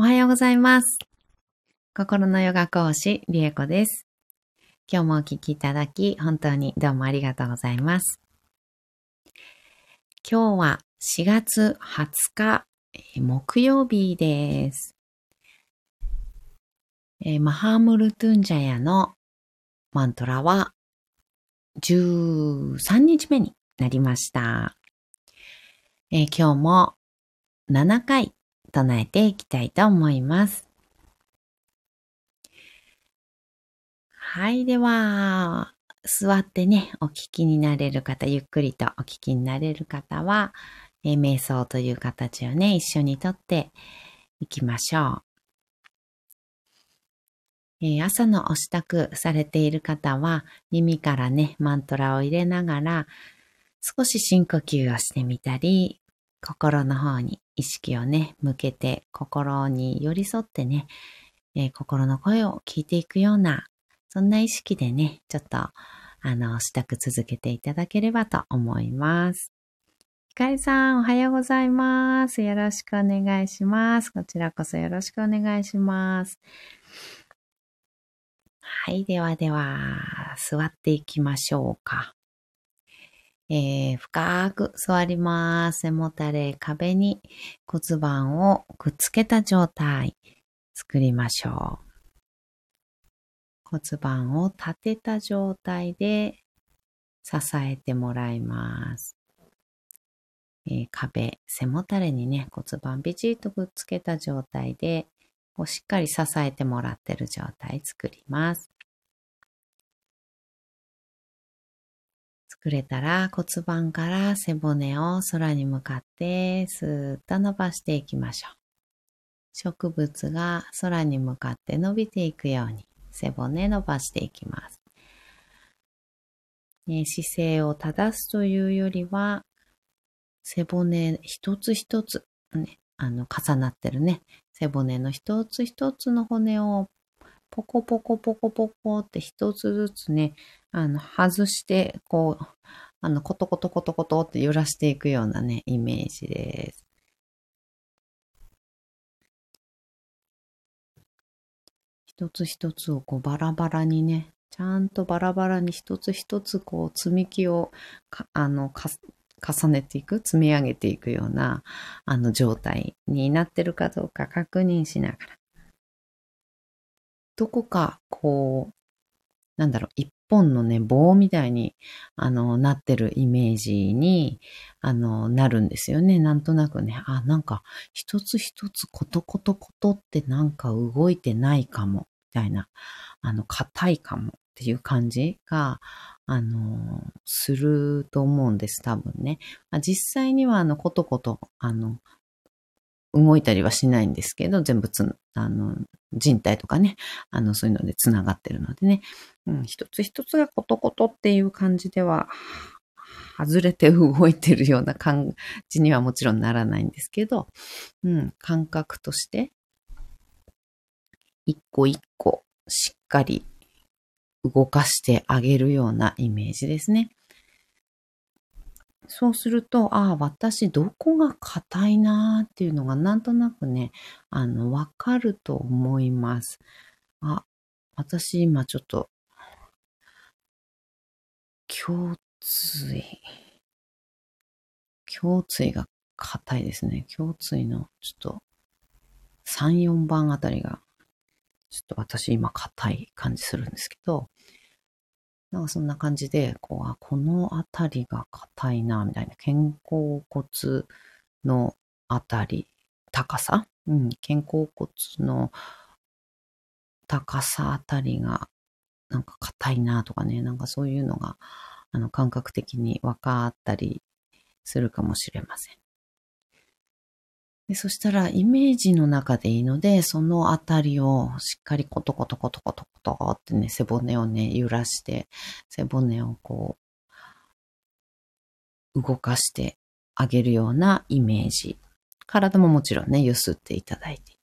おはようございます。心のヨガ講師、リエコです。今日もお聞きいただき、本当にどうもありがとうございます。今日は4月20日、えー木曜日です。えーマハームルトゥンジャヤのマントラは13日目になりました。えー今日も7回唱えていきたいと思います。はい、では、座ってね、お聞きになれる方、ゆっくりとお聞きになれる方は、え瞑想という形をね、一緒にとっていきましょう。え朝のお支度されている方は、耳からね、マントラを入れながら、少し深呼吸をしてみたり、心の方に意識をね、向けて、心に寄り添ってね、えー心の声を聞いていくような、そんな意識でね、ちょっと、あの、支度続けていただければと思います。ひかりさん、おはようございます。よろしくお願いします。こちらこそよろしくお願いします。はい、ではでは、座っていきましょうか。えー深く座ります。背もたれ、壁に骨盤をくっつけた状態、作りましょう。骨盤を立てた状態で支えてもらいます。えー壁、背もたれにね、骨盤ビチッとくっつけた状態で、こうしっかり支えてもらってる状態作ります。作れたら骨盤から背骨を空に向かってスーッと伸ばしていきましょう。植物が空に向かって伸びていくように背骨伸ばしていきます。ね姿勢を正すというよりは背骨一つ一つ、ね、あの重なってるね背骨の一つ一つの骨をポコポコポコポコって一つずつねあの、外して、こう、あの、コトコトコトコトって揺らしていくようなね、イメージです。一つ一つをこうバラバラにね、ちゃんとバラバラに一つ一つこう積み木を、あの、か重ねていく、積み上げていくような、あの状態になってるかどうか確認しながら。どこか、こう、なんだろう、一本のね、棒みたいに、あの、なってるイメージに、あの、なるんですよね。なんとなくね、あ、なんか、一つ一つコトコトコトってなんか動いてないかも、みたいな、あの、硬いかもっていう感じが、あの、すると思うんです、多分ね。実際には、あの、コトコト、あの、動いたりはしないんですけど、全部つ、あの、人体とかね、あの、そういうので繋がってるのでね、うん、一つ一つがコトコトっていう感じでは、外れて動いてるような感じにはもちろんならないんですけど、うん、感覚として、一個一個しっかり動かしてあげるようなイメージですね。そうすると、ああ、私どこが硬いなーっていうのがなんとなくね、あの、わかると思います。あ、私今ちょっと、胸椎、胸椎が硬いですね。胸椎のちょっと3、4番あたりが、ちょっと私今硬い感じするんですけど、なんかそんな感じで、こう、あ、このあたりが硬いな、みたいな。肩甲骨のあたり、高さ？うん、肩甲骨の高さあたりが、なんか硬いなとかね、なんかそういうのが、あの、感覚的に分かったりするかもしれません。でそしたら、イメージの中でいいので、そのあたりをしっかりコトコトコトコトコトってね、背骨をね、揺らして、背骨をこう、動かしてあげるようなイメージ。体ももちろんね、揺すっていただいて。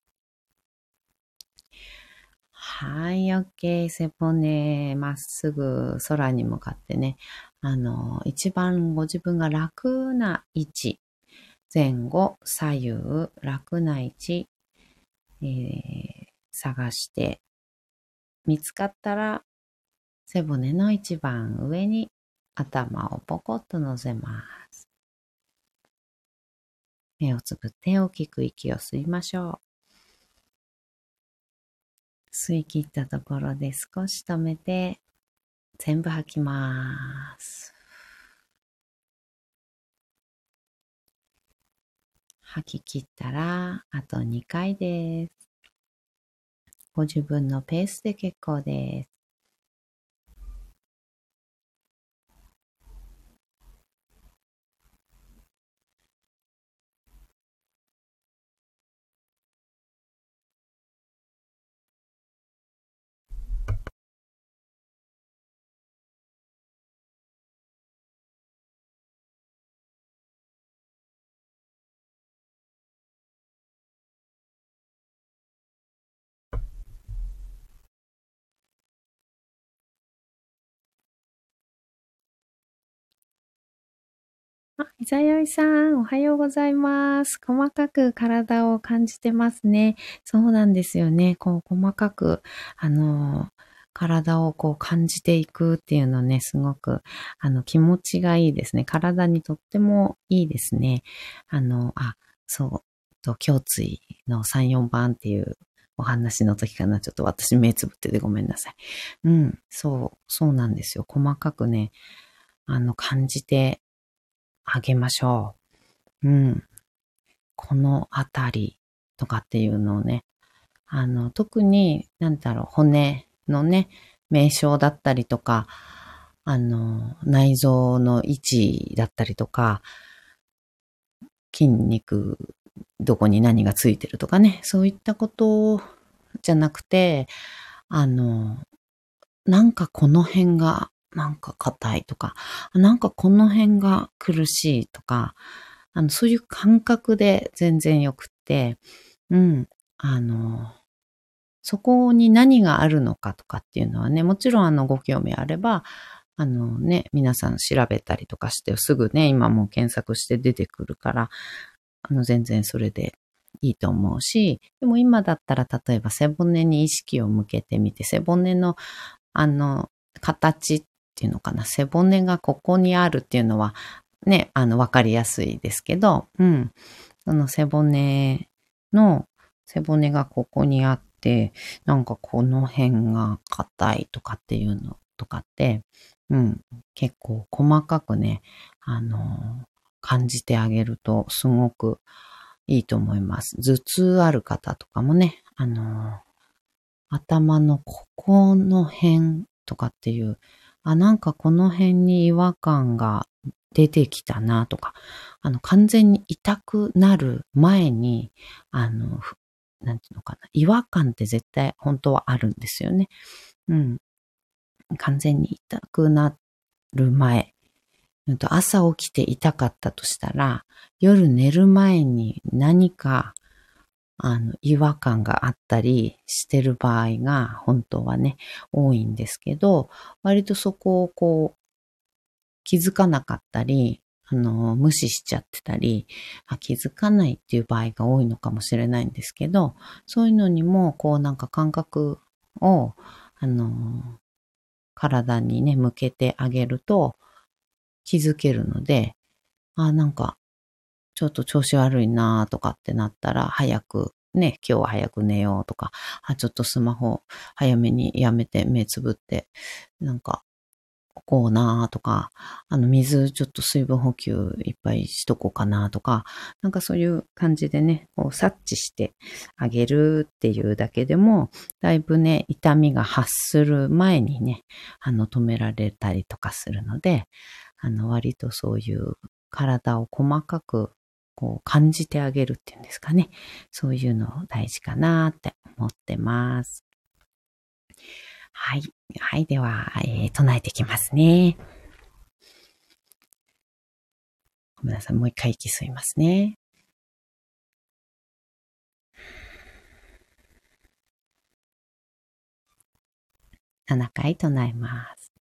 はい、OK。背骨、まっすぐ空に向かってね、あの、一番ご自分が楽な位置、前後、左右、楽な位置、えー、探して、見つかったら、背骨の一番上に頭をポコッと乗せます。目をつぶって大きく息を吸いましょう。吸い切ったところで少し止めて、全部吐きます。吐き切ったら、あと2回です。ご自分のペースで結構です。あ、いざよいさん、おはようございます。細かく体を感じてますね。そうなんですよね。こう、細かく、あの、体をこう感じていくっていうのね、すごく、あの、気持ちがいいですね。体にとってもいいですね。あの、あ、そう、と、胸椎の3、4番っていうお話の時かな。ちょっと私目つぶっててごめんなさい。うん、そう、そうなんですよ。細かくね、あの、感じてあげましょう。うん。このあたりとかっていうのをね、あの、特に、なんだろう、骨のね、名称だったりとか、あの、内臓の位置だったりとか、筋肉、どこに何がついてるとかね、そういったことじゃなくて、あの、なんかこの辺がなんか硬いとか、なんかこの辺が苦しいとか、あの、そういう感覚で全然よくって、うん、あの、そこに何があるのかとかっていうのはね、もちろんあの、ご興味あれば、あのね、皆さん調べたりとかしてすぐね、今もう検索して出てくるから、あの、全然それでいいと思うし、でも今だったら例えば背骨に意識を向けてみて、背骨のあの、形ていうのかな、背骨がここにあるっていうのは、ね、あの、わかりやすいですけど、うん。その背骨の、背骨がここにあって、なんかこの辺が硬いとかっていうのとかって、うん、結構細かくね、あの、感じてあげるとすごくいいと思います。頭痛ある方とかもね、あの、頭のここの辺とかっていうあ、なんかこの辺に違和感が出てきたなとか、あの、完全に痛くなる前に、あの、なんていうのかな、違和感って絶対本当はあるんですよね。うん。完全に痛くなる前、朝起きて痛かったとしたら、夜寝る前に何かあの、違和感があったりしてる場合が本当はね、多いんですけど、割とそこをこう、気づかなかったり、あの、無視しちゃってたり、気づかないっていう場合が多いのかもしれないんですけど、そういうのにも、こうなんか感覚を、あの、体にね、向けてあげると気づけるので、あ、なんかちょっと調子悪いなとかってなったら、早くね、今日は早く寝ようとか、あ、ちょっとスマホ早めにやめて目つぶって、なんか、こうなとか、あの、水ちょっと水分補給いっぱいしとこうかなとか、なんかそういう感じでね、こう察知してあげるっていうだけでも、だいぶね、痛みが発する前にね、あの、止められたりとかするので、あの、割とそういう体を細かくこう感じてあげるっていうんですかね。そういうの大事かなって思ってます。はい。はい。では、えー、唱えていきますね。ごめんなさい。もう一回息吸いますね。7回唱えます。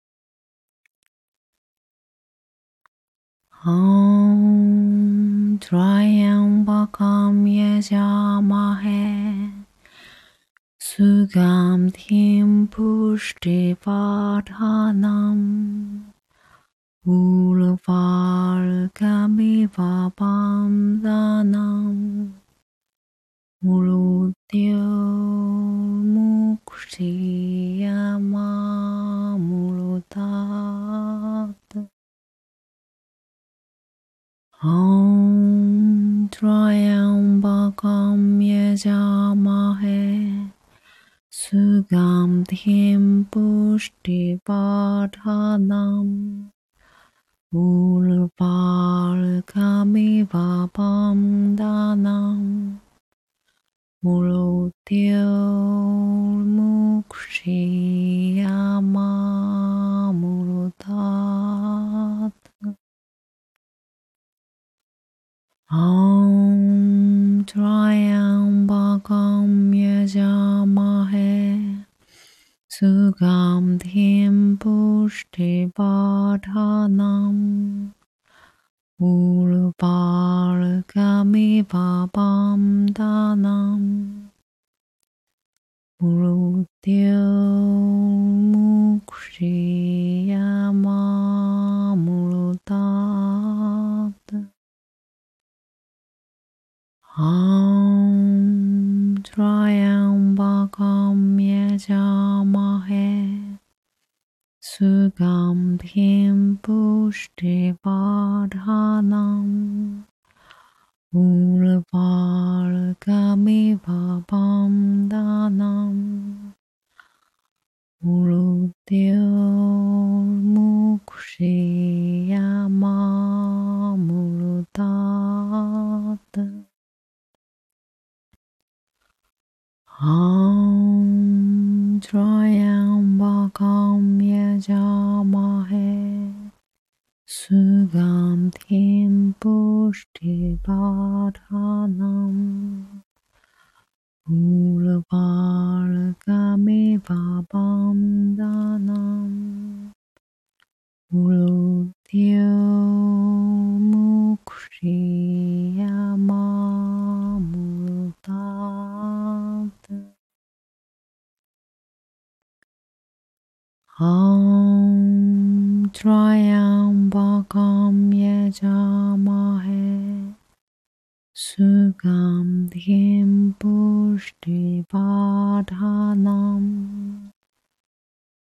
ॐ त्र्यम्बकं यजामहे Sugamtim pushtivardhanam Urvarkamivabandhanam Mulutyo mukshiyama 施巴达那，乌巴尔迦米巴巴达那，乌提摩什。哦。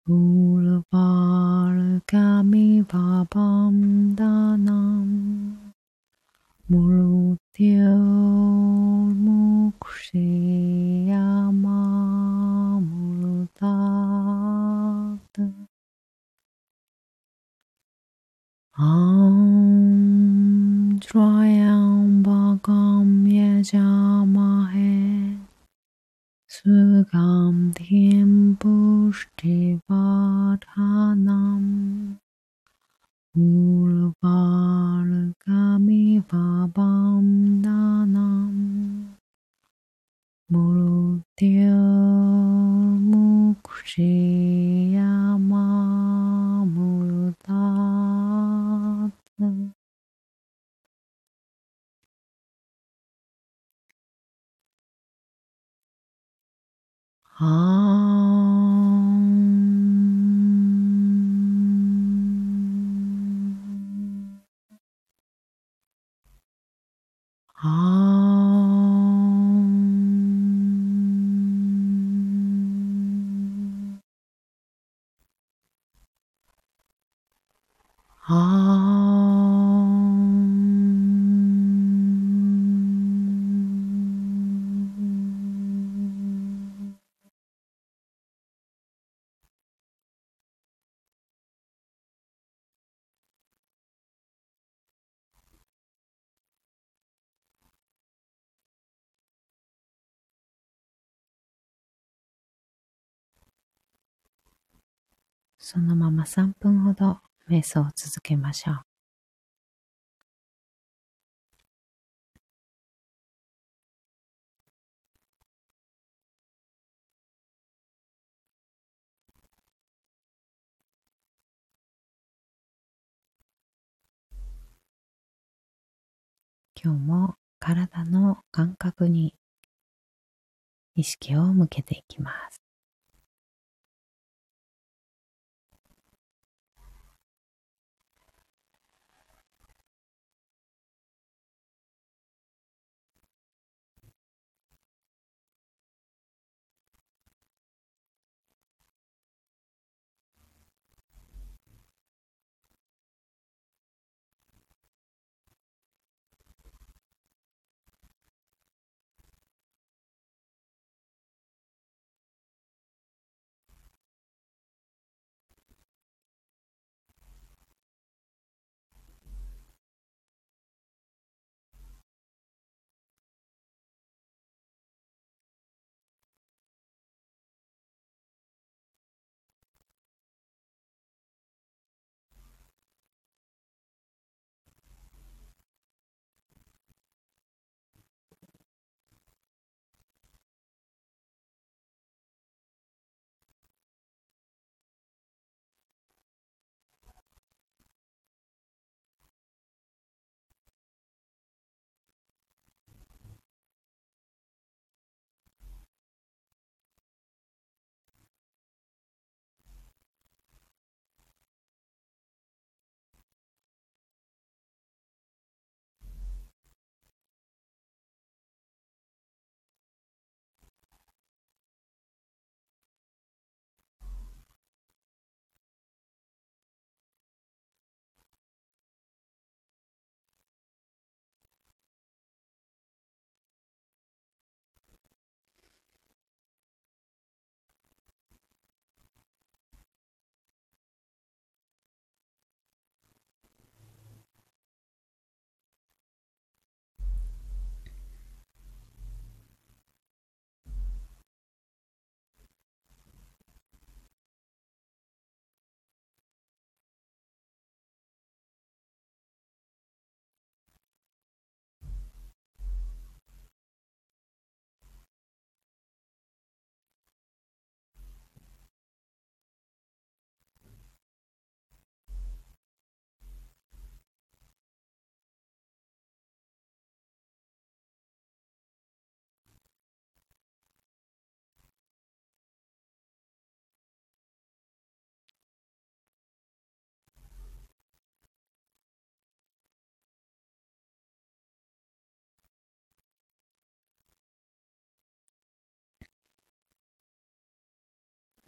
Ula Varagami Vabam 哦そのまま3分ほど瞑想を続けましょう。今日も体の感覚に意識を向けていきます。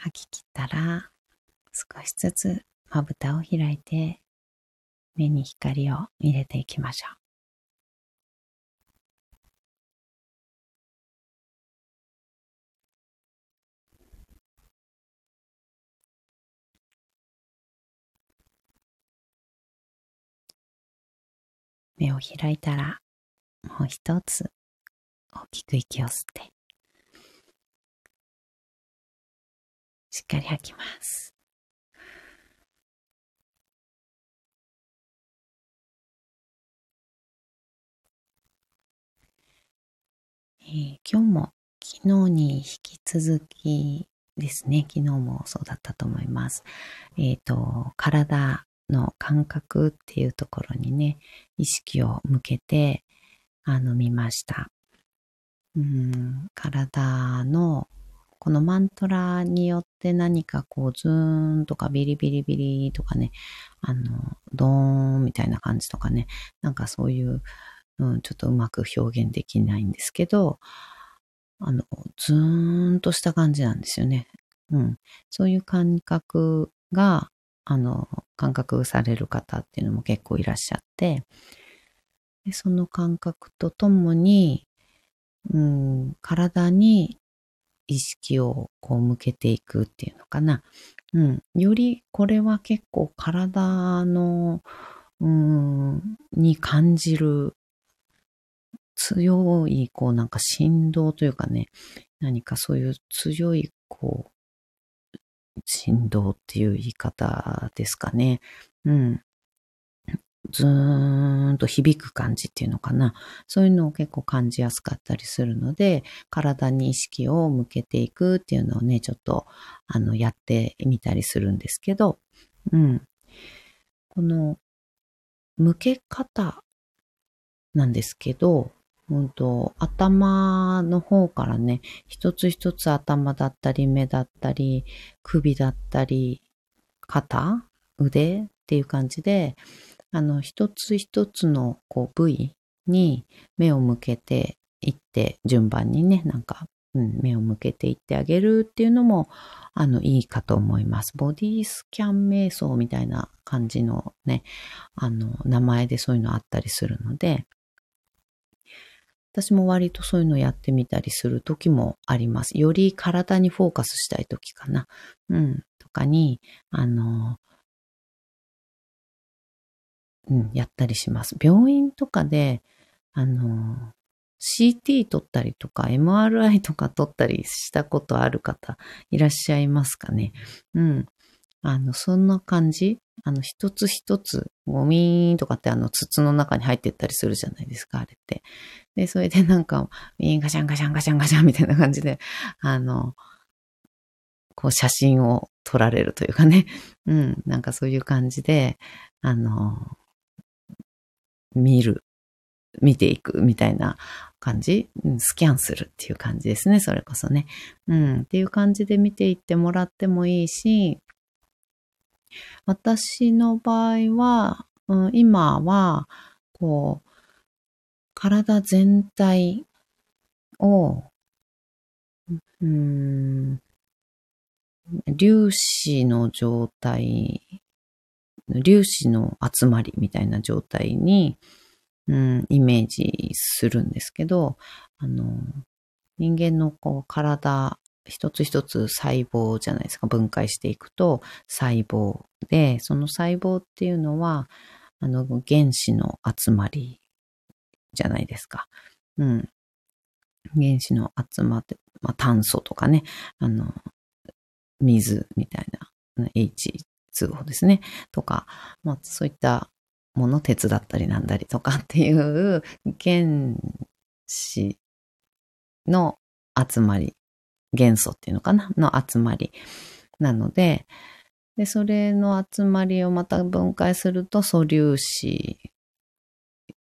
吐き切ったら少しずつまぶたを開いて目に光を入れていきましょう。目を開いたらもう一つ大きく息を吸ってしっかり吐きます。えー、今日も昨日に引き続きですね、昨日もそうだったと思います。えっ、ー、と、体の感覚っていうところにね、意識を向けて、あの、見ました。うん、体のこのマントラによって何かこうズーンとかビリビリビリとかね、あの、ドーンみたいな感じとかね、なんかそういう、うん、ちょっとうまく表現できないんですけど、あの、ズーンとした感じなんですよね。うん。そういう感覚が、あの、感覚される方っていうのも結構いらっしゃって、でその感覚とともに、うん、体に意識をこう向けていくっていうのかな。うん。よりこれは結構体の、うん、に感じる強い、こうなんか振動というかね、何かそういう強い、こう、振動っていう言い方ですかね。うん。ずーんと響く感じっていうのかな。そういうのを結構感じやすかったりするので、体に意識を向けていくっていうのをね、ちょっと、あの、やってみたりするんですけど、うん。この、向け方なんですけど、うんと、頭の方からね、一つ一つ頭だったり目だったり首だったり肩腕っていう感じで、あの、一つ一つのこう部位に目を向けていって、順番にね、なんか、うん、目を向けていってあげるっていうのも、あの、いいかと思います。ボディスキャン瞑想みたいな感じのね、あの、名前でそういうのあったりするので、私も割とそういうのやってみたりする時もあります。より体にフォーカスしたい時かな。うん。とかに、あの、うん、やったりします。病院とかで、あの、CT 取ったりとか MRI とか取ったりしたことある方いらっしゃいますかね。うん。あの、そんな感じあの、一つ一つ、ゴミーンとかってあの、筒の中に入ってったりするじゃないですか、あれって。で、それでなんか、ウィーンガシャンガシャンガシャンガシャンみたいな感じで、あの、こう写真を撮られるというかね。うん、なんかそういう感じで、あの、見る、見ていくみたいな感じ、スキャンするっていう感じですね、それこそね。うん、っていう感じで見ていってもらってもいいし、私の場合は、うん、今は、こう、体全体を、うん、粒子の状態、粒子の集まりみたいな状態に、うん、イメージするんですけど、あの、人間のこう体一つ一つ細胞じゃないですか、分解していくと細胞で、その細胞っていうのは、あの、原子の集まりじゃないですか。うん。原子の集まって、まあ、炭素とかね、あの、水みたいな、H H2O ですね、とか、まあ、そういったもの、鉄だったりなんだりとかっていう原子の集まり元素っていうのかな？の集まりなので、で、それの集まりをまた分解すると素粒子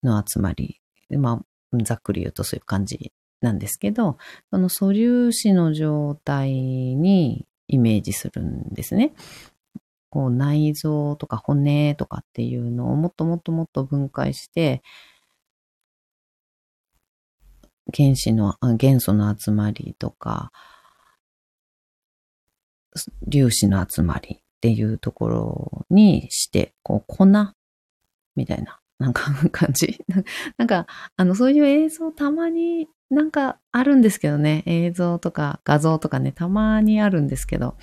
の集まり。まあ、ざっくり言うとそういう感じなんですけど、その素粒子の状態にイメージするんですね。こう内臓とか骨とかっていうのをもっともっともっと分解して、原子の、元素の集まりとか、粒子の集まりっていうところにして、こう、粉みたいな、なんか感じ。なんか、あの、そういう映像たまになんかあるんですけどね。映像とか画像とかね、たまにあるんですけど、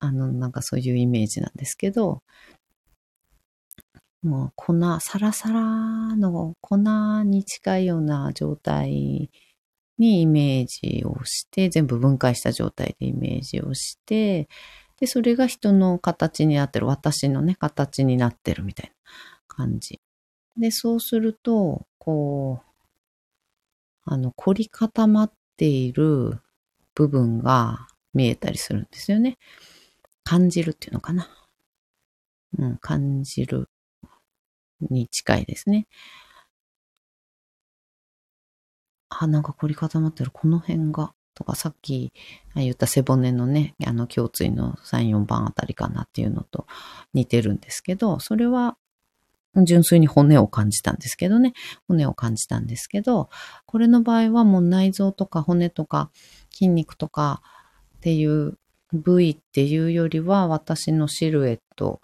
あの、なんかそういうイメージなんですけど、もう粉、サラサラの粉に近いような状態にイメージをして、全部分解した状態でイメージをして、で、それが人の形になってる、私のね、形になってるみたいな感じ。で、そうすると、こう、あの、凝り固まっている部分が見えたりするんですよね。感じるっていうのかな。うん、感じるに近いですね。あ、なんか凝り固まってる。この辺が。とか、さっき言った背骨のね、あの、胸椎の3、4番あたりかなっていうのと似てるんですけど、それは、純粋に骨を感じたんですけどね。骨を感じたんですけど、これの場合はもう内臓とか骨とか筋肉とかっていう部位っていうよりは私のシルエット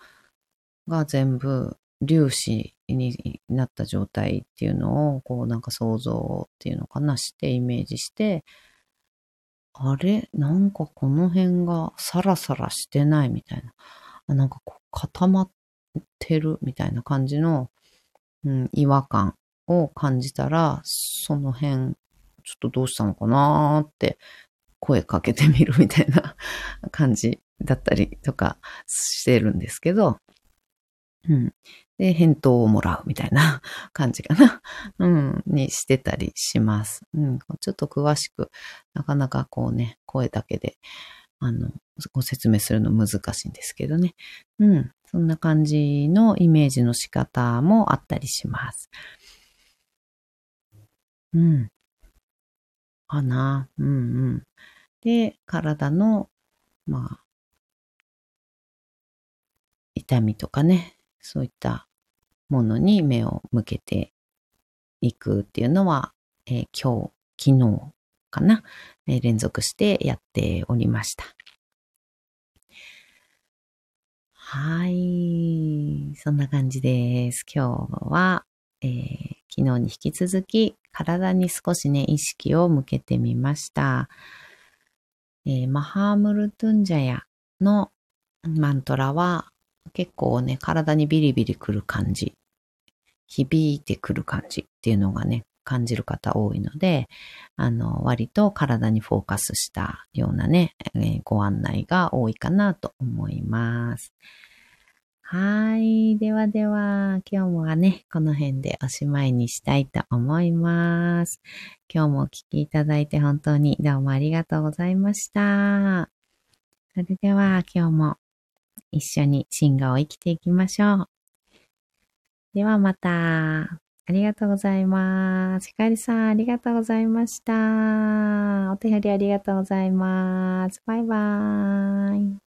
が全部粒子になった状態っていうのをこうなんか想像っていうのかなしてイメージしてあれ？なんかこの辺がサラサラしてないみたいな。なんかこう固まってるみたいな感じの、うん、違和感を感じたら、その辺、ちょっとどうしたのかなーって声かけてみるみたいな 感じだったりとかしてるんですけど、うん。で、返答をもらうみたいな 感じかな。うん、にしてたりします。うん、ちょっと詳しく、なかなかこうね、声だけで、あの、ご説明するの難しいんですけどね。うん、そんな感じのイメージの仕方もあったりします。うん。かな。うんうん。で、体の、まあ、痛みとかね、そういったものに目を向けていくっていうのは、えー、今日、昨日かな、えー、連続してやっておりました。はい。そんな感じです。今日は、えー、昨日に引き続き体に少しね、意識を向けてみました。えー、マハームルトゥンジャヤのマントラは結構ね、体にビリビリくる感じ、響いてくる感じっていうのがね、感じる方多いので、あの、割と体にフォーカスしたようなね、えー、ご案内が多いかなと思います。はい。ではでは、今日もはね、この辺でおしまいにしたいと思います。今日もお聴きいただいて本当にどうもありがとうございました。それでは今日も一緒に進化を生きていきましょう。ではまた。ありがとうございます。ひかりさん、ありがとうございました。お手振りありがとうございます。バイバーイ。